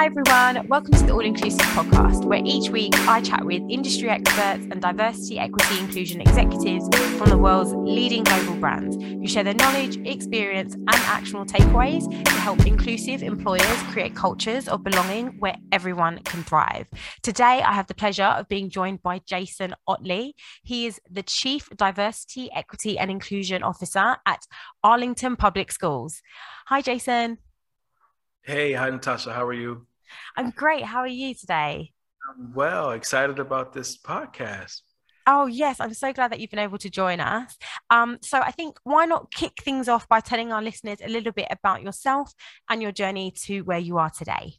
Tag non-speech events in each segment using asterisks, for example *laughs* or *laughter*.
Hi, everyone. Welcome to the All Inclusive podcast, where each week I chat with industry experts and diversity, equity, inclusion executives from the world's leading global brands who share their knowledge, experience, and actionable takeaways to help inclusive employers create cultures of belonging where everyone can thrive. Today, I have the pleasure of being joined by Jason Ottley. He is the Chief Diversity, Equity, and Inclusion Officer at Arlington Public Schools. Hi, Jason. Hey, hi, Natasha. How are you? I'm great. How are you today? I'm well, excited about this podcast. Oh, yes. I'm so glad that you've been able to join us. Um, so, I think why not kick things off by telling our listeners a little bit about yourself and your journey to where you are today?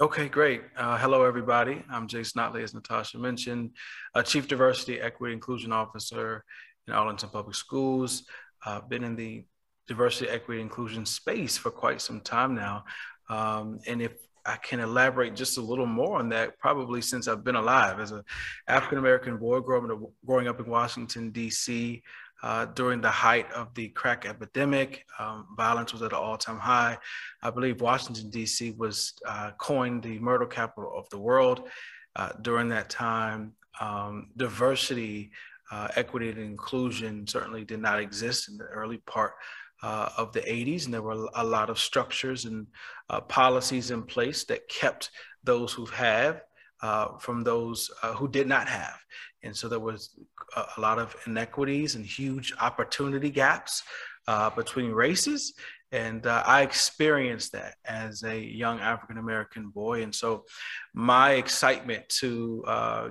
Okay, great. Uh, hello, everybody. I'm Jason Ottley, as Natasha mentioned, a Chief Diversity, Equity, Inclusion Officer in Arlington Public Schools. I've uh, been in the diversity, equity, inclusion space for quite some time now. Um, and if I can elaborate just a little more on that, probably since I've been alive as an African American boy growing up, in Washington, D.C. Uh, during the height of the crack epidemic, um, violence was at an all time high. I believe Washington, D.C. was uh, coined the murder capital of the world. Uh, during that time, um, diversity, uh, equity, and inclusion certainly did not exist in the early part uh, of the 80s, and there were a lot of structures and uh, policies in place that kept those who have uh, from those uh, who did not have. And so there was a, lot of inequities and huge opportunity gaps uh, between races. And uh, I experienced that as a young African American boy. And so my excitement to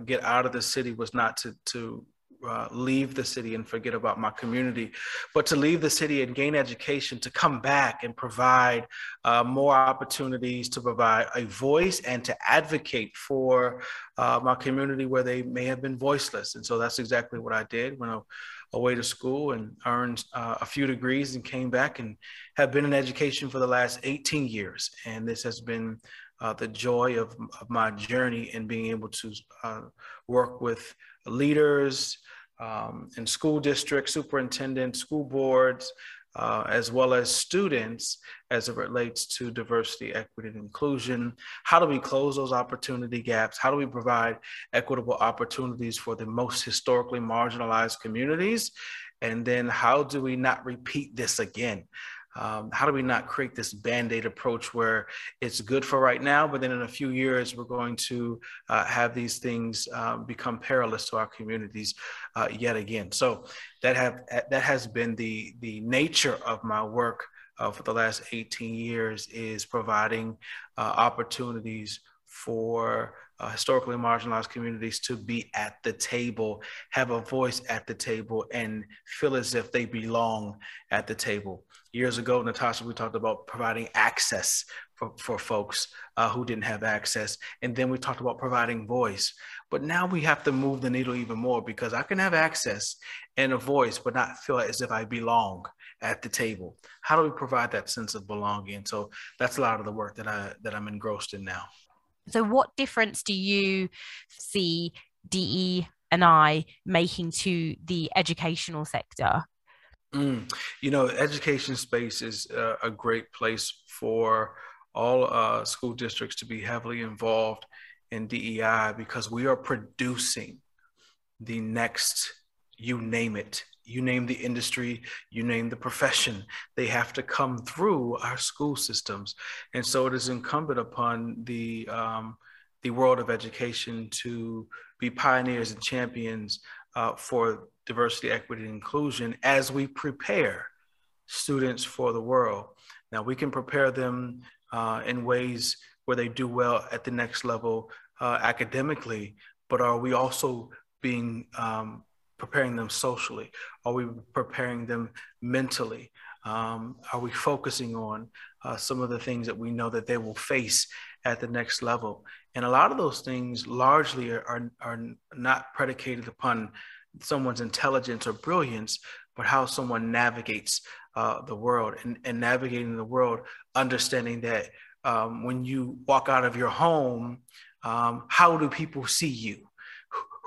get out of the city was not to, to uh, leave the city and forget about my community, but to leave the city and gain education, to come back and provide uh, more opportunities, to provide a voice and to advocate for uh, my community where they may have been voiceless. And so that's exactly what I did when I away to school and earned uh, a few degrees and came back and have been in education for the last 18 years. And this has been uh, the joy of, of, my journey in being able to uh, work with leaders um, in school districts, superintendents, school boards, uh, as well as students as it relates to diversity, equity, and inclusion. How do we close those opportunity gaps? How do we provide equitable opportunities for the most historically marginalized communities? And then how do we not repeat this again? Um, how do we not create this band-aid approach where it's good for right now but then in a few years we're going to uh, have these things um, become perilous to our communities uh, yet again so that have that has been the the nature of my work uh, for the last 18 years is providing uh, opportunities for uh, historically marginalized communities to be at the table, have a voice at the table, and feel as if they belong at the table. Years ago, Natasha, we talked about providing access for, for folks uh, who didn't have access. And then we talked about providing voice. But now we have to move the needle even more because I can have access and a voice, but not feel as if I belong at the table. How do we provide that sense of belonging? So that's a lot of the work that I that I'm engrossed in now. So, what difference do you see DE and I making to the educational sector? Mm, you know, education space is uh, a great place for all uh, school districts to be heavily involved in DEI because we are producing the next, you name it, you name the industry, you name the profession, they have to come through our school systems. And so it is incumbent upon the, um, the world of education to be pioneers and champions uh, for diversity, equity, and inclusion as we prepare students for the world. Now, we can prepare them uh, in ways where they do well at the next level uh, academically, but are we also being um, preparing them socially? Are we preparing them mentally? Um, are we focusing on uh, some of the things that we know that they will face at the next level? And a lot of those things largely are, are, are not predicated upon someone's intelligence or brilliance, but how someone navigates uh, the world and, and, navigating the world, understanding that um, when you walk out of your home, um, how do people see you?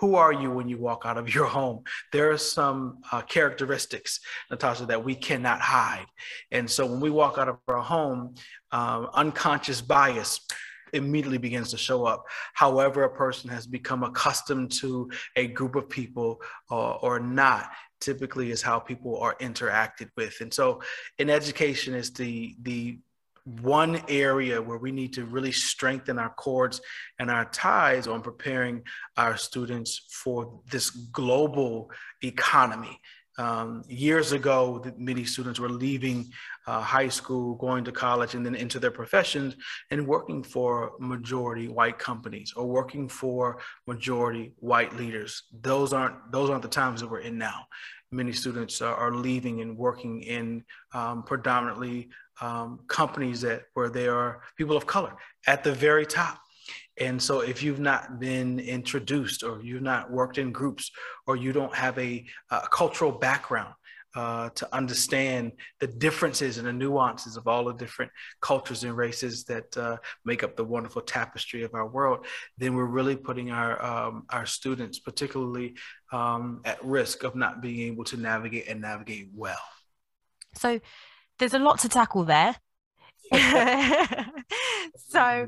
who are you when you walk out of your home? There are some uh, characteristics, Natasha, that we cannot hide. And so when we walk out of our home, um, unconscious bias immediately begins to show up. However, a person has become accustomed to a group of people uh, or not, typically is how people are interacted with. And so, in education, is the the one area where we need to really strengthen our cords and our ties on preparing our students for this global economy. Um, years ago, many students were leaving uh, high school, going to college, and then into their professions and working for majority white companies or working for majority white leaders. Those aren't those aren't the times that we're in now. Many students are, are leaving and working in um, predominantly um, companies that where there are people of color at the very top. And so, if you've not been introduced, or you've not worked in groups, or you don't have a, a cultural background uh, to understand the differences and the nuances of all the different cultures and races that uh, make up the wonderful tapestry of our world, then we're really putting our um, our students, particularly, um, at risk of not being able to navigate and navigate well. So, there's a lot to tackle there. *laughs* *laughs* so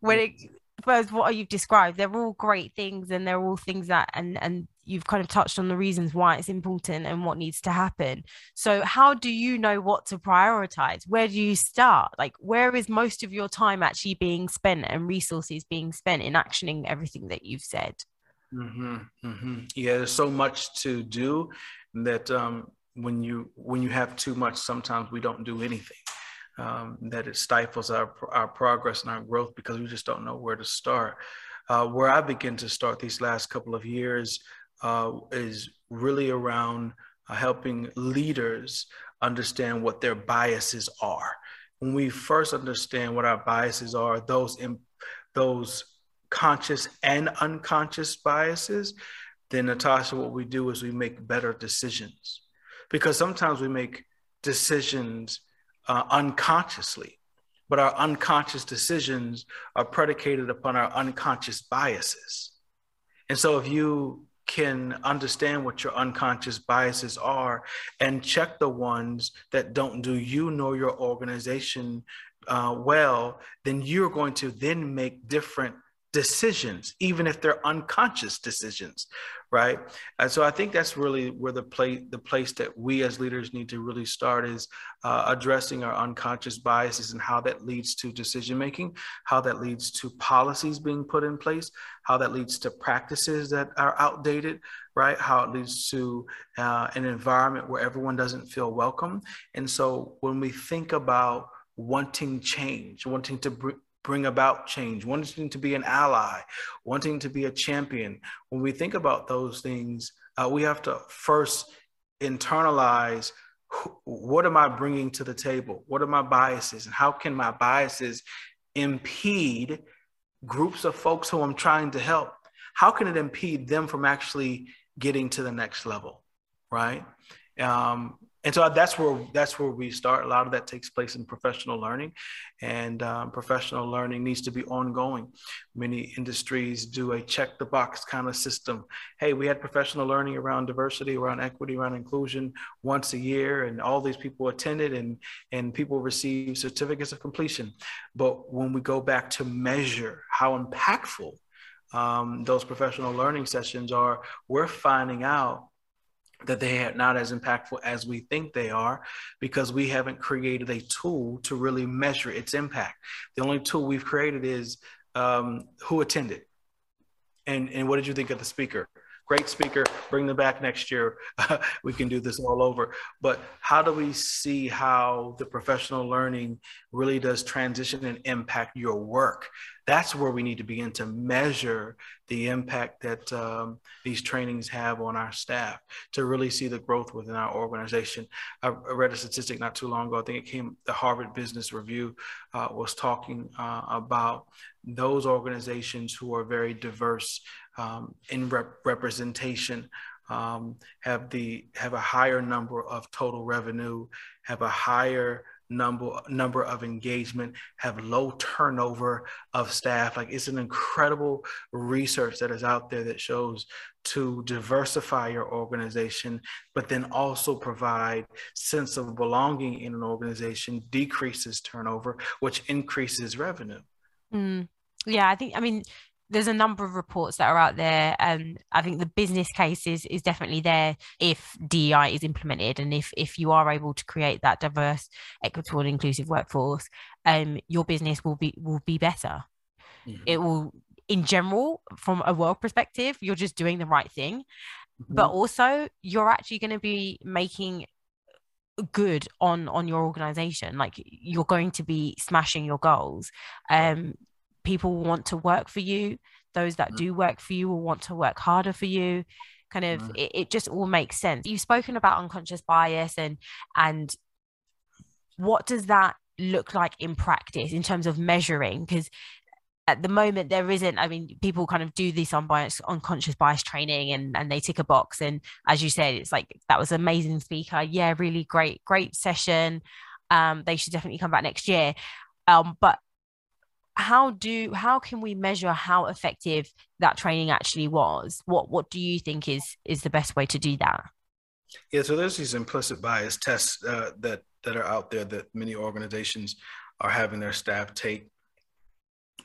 when it first what you've described, they're all great things and they're all things that and and you've kind of touched on the reasons why it's important and what needs to happen. So how do you know what to prioritize? Where do you start? Like where is most of your time actually being spent and resources being spent in actioning everything that you've said? Mm-hmm, mm-hmm. Yeah, there's so much to do that um, when you when you have too much, sometimes we don't do anything. Um, that it stifles our our progress and our growth because we just don't know where to start. Uh, where I begin to start these last couple of years uh, is really around uh, helping leaders understand what their biases are. When we first understand what our biases are, those those conscious and unconscious biases, then Natasha, what we do is we make better decisions because sometimes we make decisions uh, unconsciously, but our unconscious decisions are predicated upon our unconscious biases. And so if you can understand what your unconscious biases are and check the ones that don't do you nor your organization uh, well, then you're going to then make different decisions, even if they're unconscious decisions, right? And so I think that's really where the place the place that we as leaders need to really start is uh, addressing our unconscious biases and how that leads to decision making, how that leads to policies being put in place, how that leads to practices that are outdated, right? How it leads to uh, an environment where everyone doesn't feel welcome. And so when we think about wanting change, wanting to br- bring about change, wanting to be an ally, wanting to be a champion. When we think about those things, uh, we have to first internalize what am I bringing to the table? What are my biases? And how can my biases impede groups of folks who I'm trying to help? How can it impede them from actually getting to the next level? Right. Um, and so that's where that's where we start. A lot of that takes place in professional learning, and um, professional learning needs to be ongoing. Many industries do a check the box kind of system. Hey, we had professional learning around diversity, around equity, around inclusion once a year, and all these people attended, and and people received certificates of completion. But when we go back to measure how impactful um, those professional learning sessions are, we're finding out that they are not as impactful as we think they are because we haven't created a tool to really measure its impact. The only tool we've created is um, who attended and, and what did you think of the speaker? Great speaker, bring them back next year. *laughs* we can do this all over. But how do we see how the professional learning really does transition and impact your work? That's where we need to begin to measure the impact that um, these trainings have on our staff to really see the growth within our organization. I read a statistic not too long ago. I think it came, the Harvard Business Review uh, was talking uh, about those organizations who are very diverse um, in rep- representation. Um, have the have a higher number of total revenue, have a higher number number of engagement, have low turnover of staff. Like it's an incredible research that is out there that shows to diversify your organization, but then also provide sense of belonging in an organization decreases turnover, which increases revenue. Mm. Yeah, I think, I mean, there's a number of reports that are out there and i think the business case is, is definitely there if dei is implemented and if if you are able to create that diverse equitable and inclusive workforce um your business will be will be better mm-hmm. it will in general from a world perspective you're just doing the right thing mm-hmm. but also you're actually going to be making good on on your organization like you're going to be smashing your goals um people want to work for you those that mm. do work for you will want to work harder for you kind of mm. it, it just all makes sense. You've spoken about unconscious bias and and what does that look like in practice in terms of measuring? Because at the moment there isn't i mean people kind of do this unbiased unconscious bias training and and they tick a box and as you said it's like that was an amazing speaker. Yeah really great great session. Um they should definitely come back next year. Um but how do how can we measure how effective that training actually was? What what do you think is is the best way to do that? Yeah so there's these implicit bias tests uh, that that are out there that many organizations are having their staff take.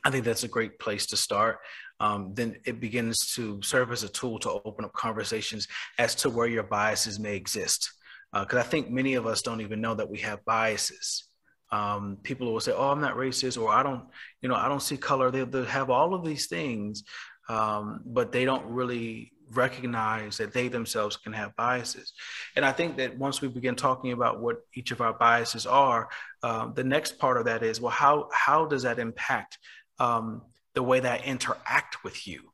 I think that's a great place to start. Um, then it begins to serve as a tool to open up conversations as to where your biases may exist. Because uh, i think many of us don't even know that we have biases um, people will say, "Oh, I'm not racist," or "I don't, you know, I don't see color." They, they have all of these things, um, but they don't really recognize that they themselves can have biases. And I think that once we begin talking about what each of our biases are, uh, the next part of that is, well, how how does that impact um, the way that I interact with you?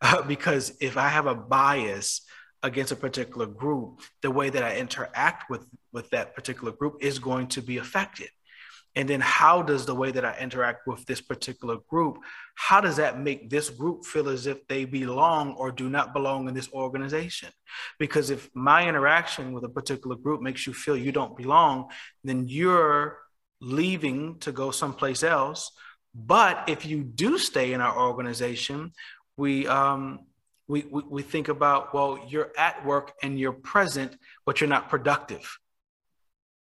Uh, *laughs* because if I have a bias against a particular group, the way that I interact with with that particular group is going to be affected. And then how does the way that I interact with this particular group, how does that make this group feel as if they belong or do not belong in this organization? Because if my interaction with a particular group makes you feel you don't belong, then you're leaving to go someplace else. But if you do stay in our organization, we um, we, we, we think about, well, you're at work and you're present, but you're not productive.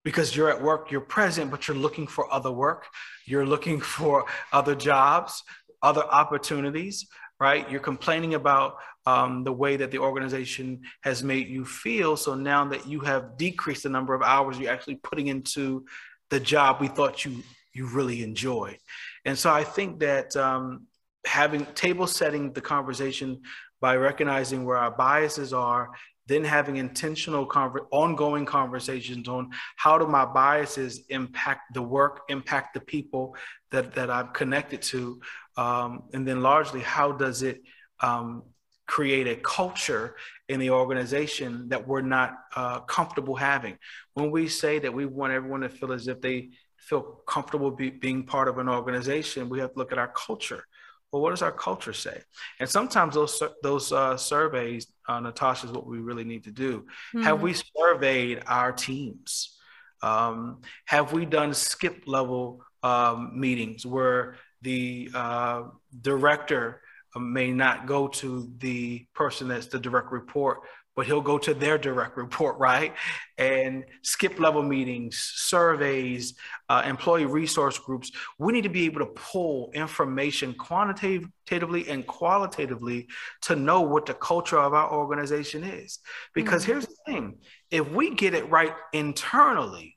Because you're at work, you're present, but you're looking for other work. You're looking *laughs* for other jobs, other opportunities, right? You're complaining about um, the way that the organization has made you feel. So now that you have decreased the number of hours you're actually putting into the job we thought you you really enjoyed. And so I think that um, having table setting the conversation by recognizing where our biases are, then having intentional conver- ongoing conversations on how do my biases impact the work, impact the people that, that I'm connected to, um, and then largely how does it um, create a culture in the organization that we're not uh, comfortable having. When we say that we want everyone to feel as if they feel comfortable be, being part of an organization, we have to look at our culture well, what does our culture say? And sometimes those those uh, surveys, uh, Natasha, is what we really need to do. Mm-hmm. Have we surveyed our teams? Um, have we done skip level um, meetings where the uh, director may not go to the person that's the direct report, but he'll go to their direct report, *laughs* right? And skip level meetings, surveys, uh, employee resource groups. We need to be able to pull information quantitatively and qualitatively to know what the culture of our organization is. Because mm-hmm. here's the thing if we get it right internally,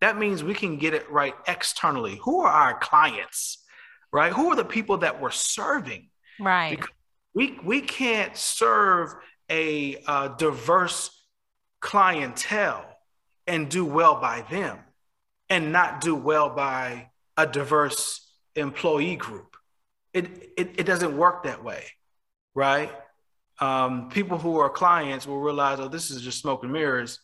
that means we can get it right externally. Who are our clients, right? Who are the people that we're serving? Right. Because we, we can't serve a uh, diverse clientele and do well by them and not do well by a diverse employee group. It, it, it doesn't work that way, right? Um, people who are clients will realize, oh, this is just smoke and mirrors.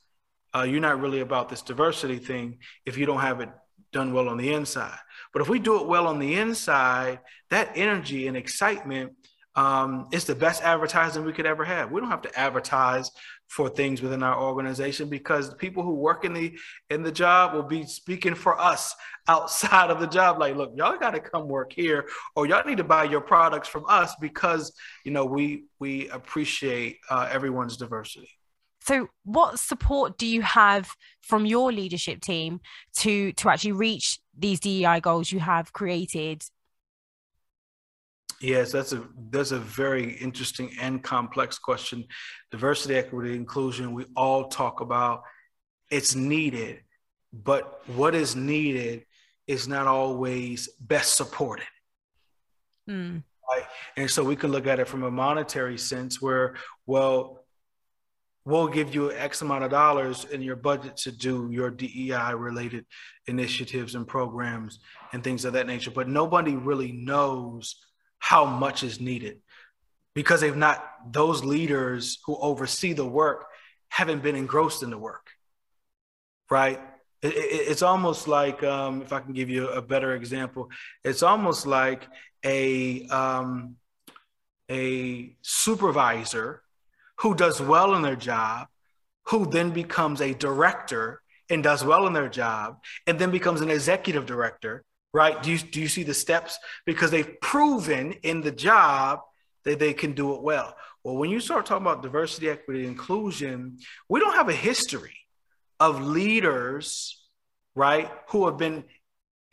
Uh, you're not really about this diversity thing if you don't have it done well on the inside. But if we do it well on the inside, that energy and excitement um, it's the best advertising we could ever have. We don't have to advertise for things within our organization because the people who work in the in the job will be speaking for us *laughs* outside of the job. Like, look, y'all got to come work here, or y'all need to buy your products from us because you know we we appreciate uh, everyone's diversity. So, what support do you have from your leadership team to to actually reach these DEI goals you have created Yes, that's a that's a very interesting and complex question. Diversity, equity, inclusion, we all talk about it's needed, but what is needed is not always best supported. Mm. Right? And so we can look at it from a monetary sense where, well, we'll give you X amount of dollars in your budget to do your DEI related initiatives and programs and things of that nature. But nobody really knows how much is needed because they've not, those leaders who oversee the work haven't been engrossed in the work, right? It, it, it's almost like, um, if I can give you a better example, it's almost like a, um, a supervisor who does well in their job, who then becomes a director and does well in their job, and then becomes an executive director, right? Do you, do you see the steps? Because they've proven in the job that they can do it well. Well, when you start talking about diversity, equity, inclusion, we don't have a history of leaders, right, who have been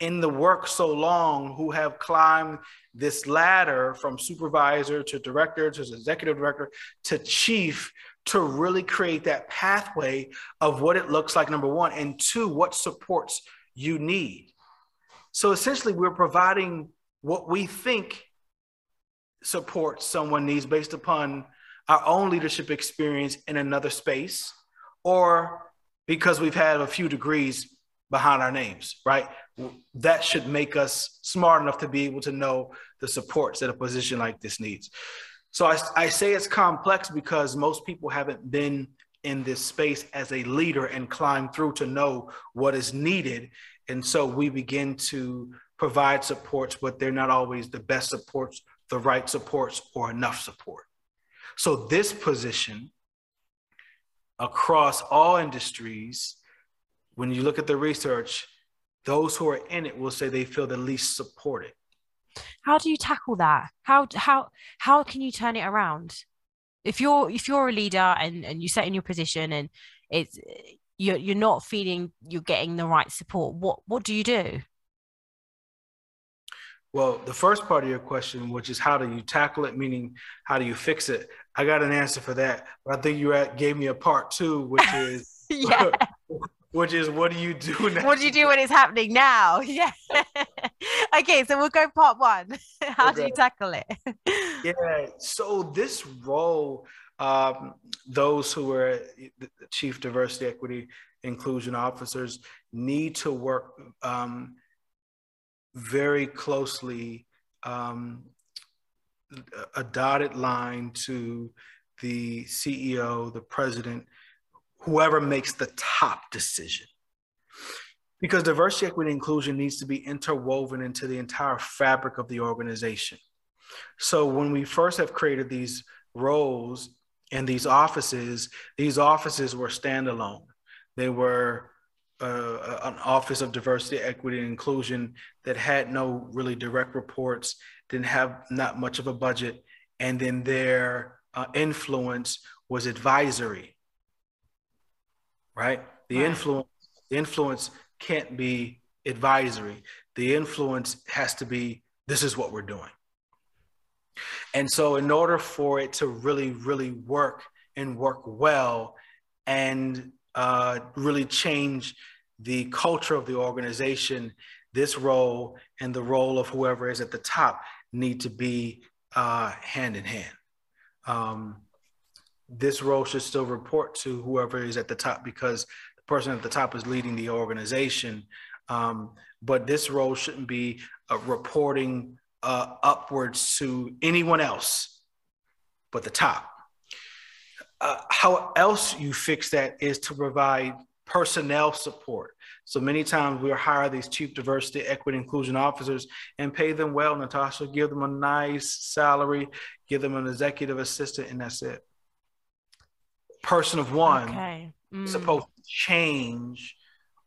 in the work so long, who have climbed this ladder from supervisor to director to executive director to chief to really create that pathway of what it looks like, number one, and two, what supports you need. So essentially, we're providing what we think support someone needs based upon our own leadership experience in another space or because we've had a few degrees behind our names, right? That should make us smart enough to be able to know the supports that a position like this needs. So I, I say it's complex because most people haven't been in this space as a leader and climbed through to know what is needed. And so we begin to provide supports, but they're not always the best supports, the right supports, or enough support. So this position across all industries when you look at the research, those who are in it will say they feel the least supported. How do you tackle that? How how how can you turn it around? If you're if you're a leader and and you set in your position and it's you're you're not feeling you're getting the right support, what what do you do? Well, the first part of your question, which is how do you tackle it, meaning how do you fix it? I got an answer for that, but I think you gave me a part two, which *laughs* is yeah. *laughs* which is what do you do *laughs* now? What do you do when it's happening now? Yeah. okay, so we'll go part one. How okay. do you tackle it? yeah. So this role, um, those who are chief diversity, equity, inclusion officers need to work um, very closely, um, a dotted line to the CEO, the president, whoever makes the top decision. Because diversity, equity, inclusion needs to be interwoven into the entire fabric of the organization. So when we first have created these roles and these offices, these offices were standalone. They were uh, an office of diversity, equity, and inclusion that had no really direct reports, didn't have not much of a budget, and then their uh, influence was advisory right? The right. influence the influence can't be advisory. The influence has to be this is what we're doing. And so in order for it to really really work and work well and uh, really change the culture of the organization, this role and the role of whoever is at the top need to be uh, hand in hand. Um, this role should still report to whoever is at the top because the person at the top is leading the organization. Um, but this role shouldn't be uh, reporting uh, upwards to anyone else but the top. Uh, how else you fix that is to provide personnel support. So many times we hire these chief diversity, equity, inclusion officers and pay them well, Natasha, give them a nice salary, give them an executive assistant, and that's it person of one okay. mm. supposed to change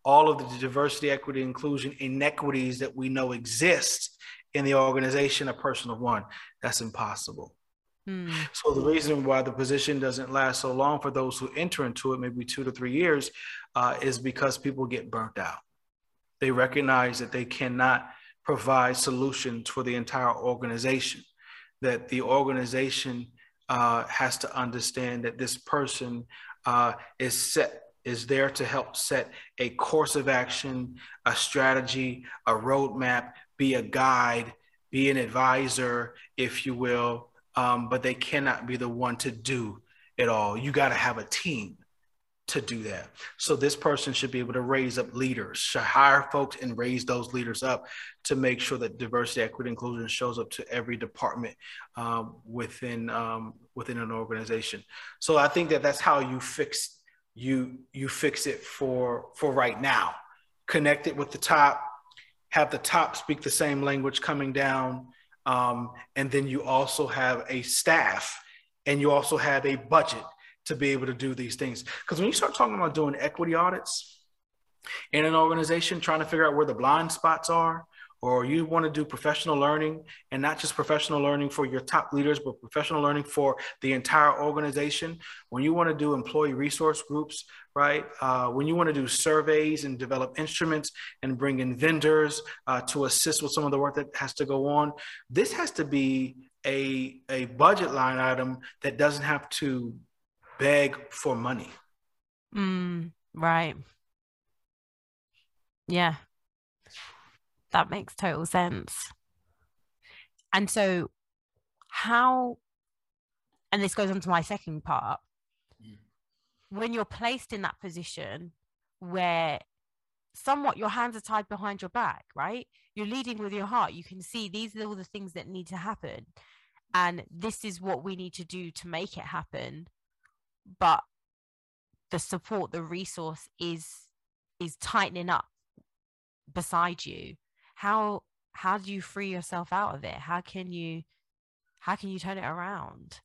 all of the diversity, equity, inclusion inequities that we know exist in the organization, a person of one. That's impossible. Mm. So the reason why the position doesn't last so long for those who enter into it, maybe two to three years, uh, is because people get burnt out. They recognize that they cannot provide solutions for the entire organization. that the organization uh, has to understand that this person uh, is set is there to help set a course of action, a strategy, a roadmap, be a guide, be an advisor, if you will, um, but they cannot be the one to do it all. You got to have a team to do that. So this person should be able to raise up leaders, should hire folks and raise those leaders up to make sure that diversity, equity, inclusion shows up to every department um, within um, within an organization. So I think that that's how you fix you you fix it for for right now connect it with the top have the top speak the same language coming down um, and then you also have a staff and you also have a budget to be able to do these things. Because when you start talking about doing equity audits in an organization trying to figure out where the blind spots are or you want to do professional learning and not just professional learning for your top leaders, but professional learning for the entire organization, when you want to do employee resource groups, right? Uh, when you want to do surveys and develop instruments and bring in vendors uh, to assist with some of the work that has to go on, this has to be a, a budget line item that doesn't have to beg for money. Mm, right. Yeah, that makes total sense. And so, how, and this goes on to my second part, when you're placed in that position where somewhat your hands are tied behind your back, right? You're leading with your heart. You can see these are all the things that need to happen. And this is what we need to do to make it happen. But the support, the resource is is tightening up beside you how how do you free yourself out of it? How can you how can you turn it around?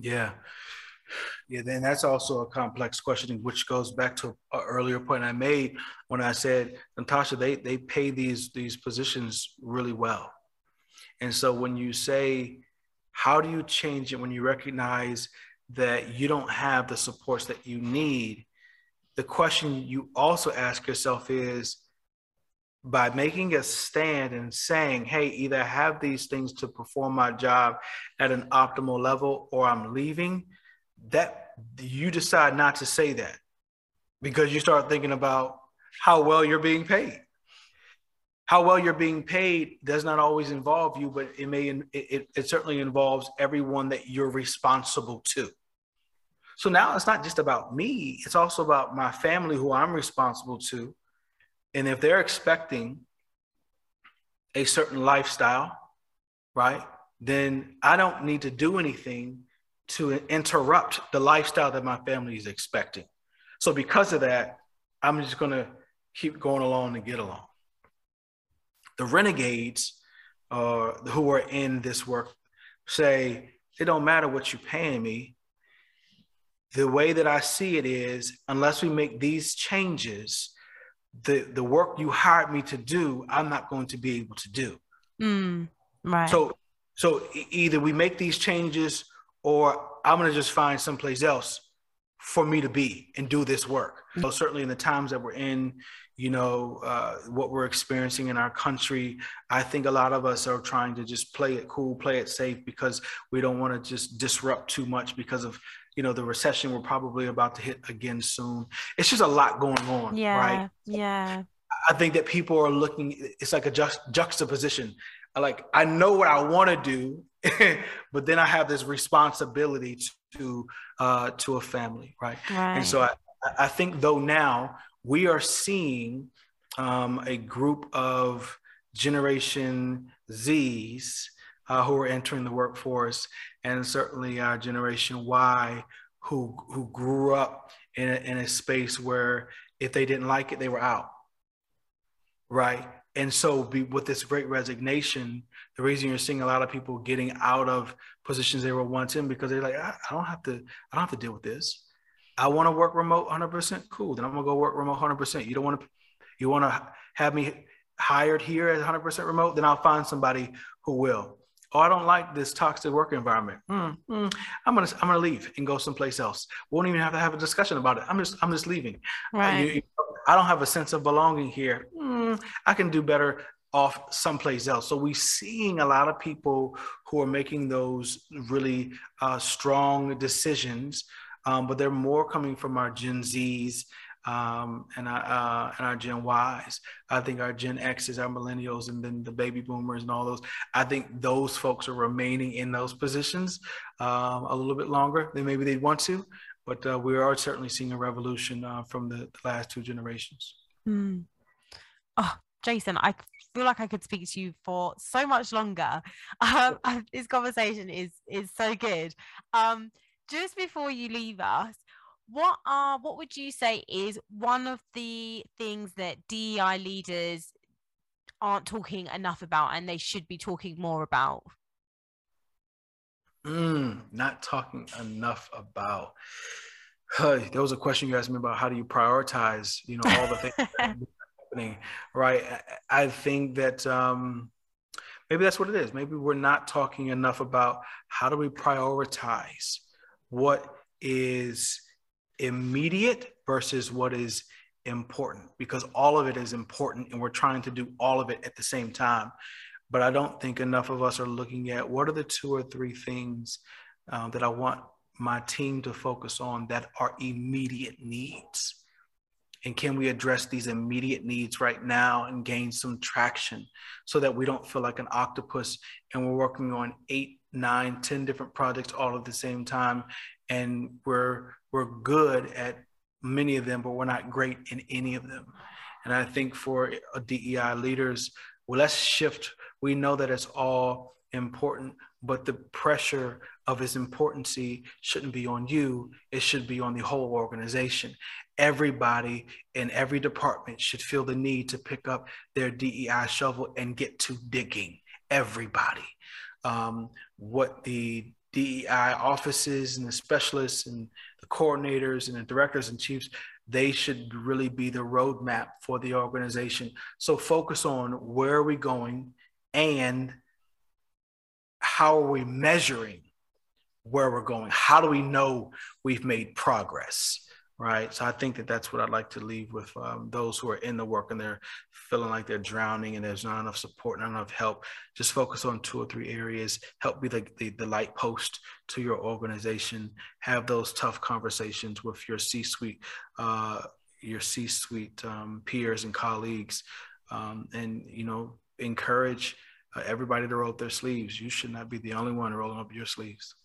Yeah. Yeah then that's also a complex question which goes back to an earlier point i made when i said natasha they they pay these these positions really well. And so when you say how do you change it? when you recognize that you don't have the supports that you need the question you also ask yourself is by making a stand and saying, hey, either I have these things to perform my job at an optimal level or I'm leaving, that you decide not to say that because you start thinking about how well you're being paid. How well you're being paid does not always involve you, but it may it, it, it certainly involves everyone that you're responsible to. So now it's not just about me, it's also about my family who I'm responsible to and if they're expecting a certain lifestyle, right, then I don't need to do anything to interrupt the lifestyle that my family is expecting. So because of that, I'm just going to keep going along and get along. The renegades uh, who are in this work say, it don't matter what you're paying me. The way that I see it is, unless we make these changes, the the work you hired me to do, I'm not going to be able to do. Mm, right. So so either we make these changes or I'm going to just find someplace else for me to be and do this work. Mm-hmm. So certainly in the times that we're in, you know, uh, what we're experiencing in our country, I think a lot of us are trying to just play it cool, play it safe because we don't want to just disrupt too much because of you know the recession we're probably about to hit again soon. It's just a lot going on yeah right? yeah. I think that people are looking it's like a ju- juxtaposition. Like i know what i want to do *laughs* but then i have this responsibility to uh to a family right, right. and so i i think though now we are seeing um, a group of generation z's uh, who are entering the workforce, and certainly our generation Y, who who grew up in a, in a space where if they didn't like it, they were out, right? And so, be, with this great resignation, the reason you're seeing a lot of people getting out of positions they were once in because they're like, I, I don't have to, I don't have to deal with this. I want to work remote 100%. Cool. Then I'm gonna go work remote 100%. You don't want to, you want to have me hired here as 100% remote? Then I'll find somebody who will oh, I don't like this toxic work environment. Mm, mm, I'm gonna I'm gonna leave and go someplace else. Won't even have to have a discussion about it. I'm just I'm just leaving. Right. Uh, you, I don't have a sense of belonging here. Mm, I can do better off someplace else. So we're seeing a lot of people who are making those really uh, strong decisions, um, but they're more coming from our Gen Zs um, and, our, uh, and our Gen Ys. I think our Gen Xs, our millennials, and then the baby boomers and all those. I think those folks are remaining in those positions um, a little bit longer than maybe they'd want to. But uh, we are certainly seeing a revolution uh, from the, the, last two generations. Mm. Oh, Jason, I feel like I could speak to you for so much longer. *laughs* Um, this conversation is is so good. Um, just before you leave us, what are what would you say is one of the things that DEI leaders aren't talking enough about and they should be talking more about? Mm, not talking enough about. Hey, there was a question you asked me about how do you prioritize, you know, all the things *laughs* happening, right? I think that um, maybe that's what it is. Maybe we're not talking enough about how do we prioritize what is immediate versus what is important because all of it is important and we're trying to do all of it at the same time. But i don't think enough of us are looking at what are the two or three things uh, that i want my team to focus on that are immediate needs. And can we address these immediate needs right now and gain some traction so that we don't feel like an octopus and we're working on eight nine ten different projects all at the same time and we're we're good at many of them, but we're not great in any of them. And I think for DEI leaders, well, let's shift. We know that it's all important, but the pressure of its importancy shouldn't be on you. It should be on the whole organization. Everybody in every department should feel the need to pick up their DEI shovel and get to digging. Everybody. Um, what the DEI offices and the specialists and the coordinators and the directors and chiefs, they should really be the roadmap for the organization. So focus on where are we going and how are we measuring where we're going? How do we know we've made progress? Right? So I think that that's what I'd like to leave with um, those who are in the work and they're feeling like they're drowning and there's not enough support, not enough help. Just focus on two or three areas. Help be the, the, the light post to your organization. Have those tough conversations with your C-suite, uh, your C-suite um, peers and colleagues, um, and you know encourage uh, everybody to roll up their sleeves. You should not be the only one rolling up your sleeves.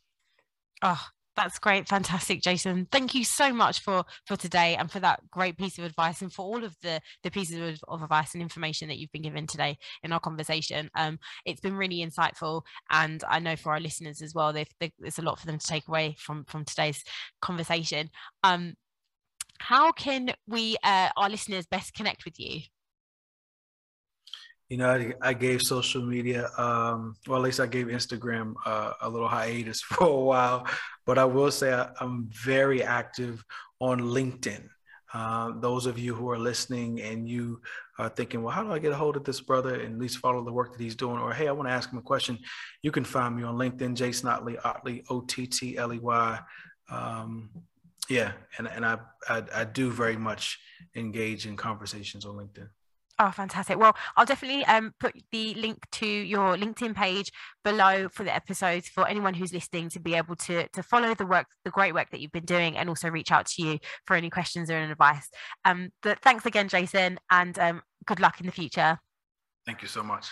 Oh, that's great. Fantastic jason. Thank you so much for for today and for that great piece of advice and for all of the the pieces of, of advice and information that you've been given today in our conversation. Um it's been really insightful and i know for our listeners as well they've, there's a lot for them to take away from from today's conversation. Um how can we uh, our listeners best connect with you you know, I, I gave social media, um, well, at least I gave Instagram uh, a little hiatus *laughs* for a while, but I will say I, am very active on LinkedIn. Uh, those of you who are listening and you are thinking, well, how do I get a hold of this brother and at least follow the work that he's doing? Or, hey, I want to ask him a question. You can find me on LinkedIn, Jason Ottley, Ottley, O T T L E Y. Um, yeah, and, and I, I, I do very much engage in conversations on LinkedIn. Oh, fantastic. Well, I'll definitely um, put the link to your LinkedIn page below for the episodes for anyone who's listening to be able to, to follow the work, the great work that you've been doing and also reach out to you for any questions or advice. Um, but thanks again, Jason, and um, good luck in the future. Thank you so much.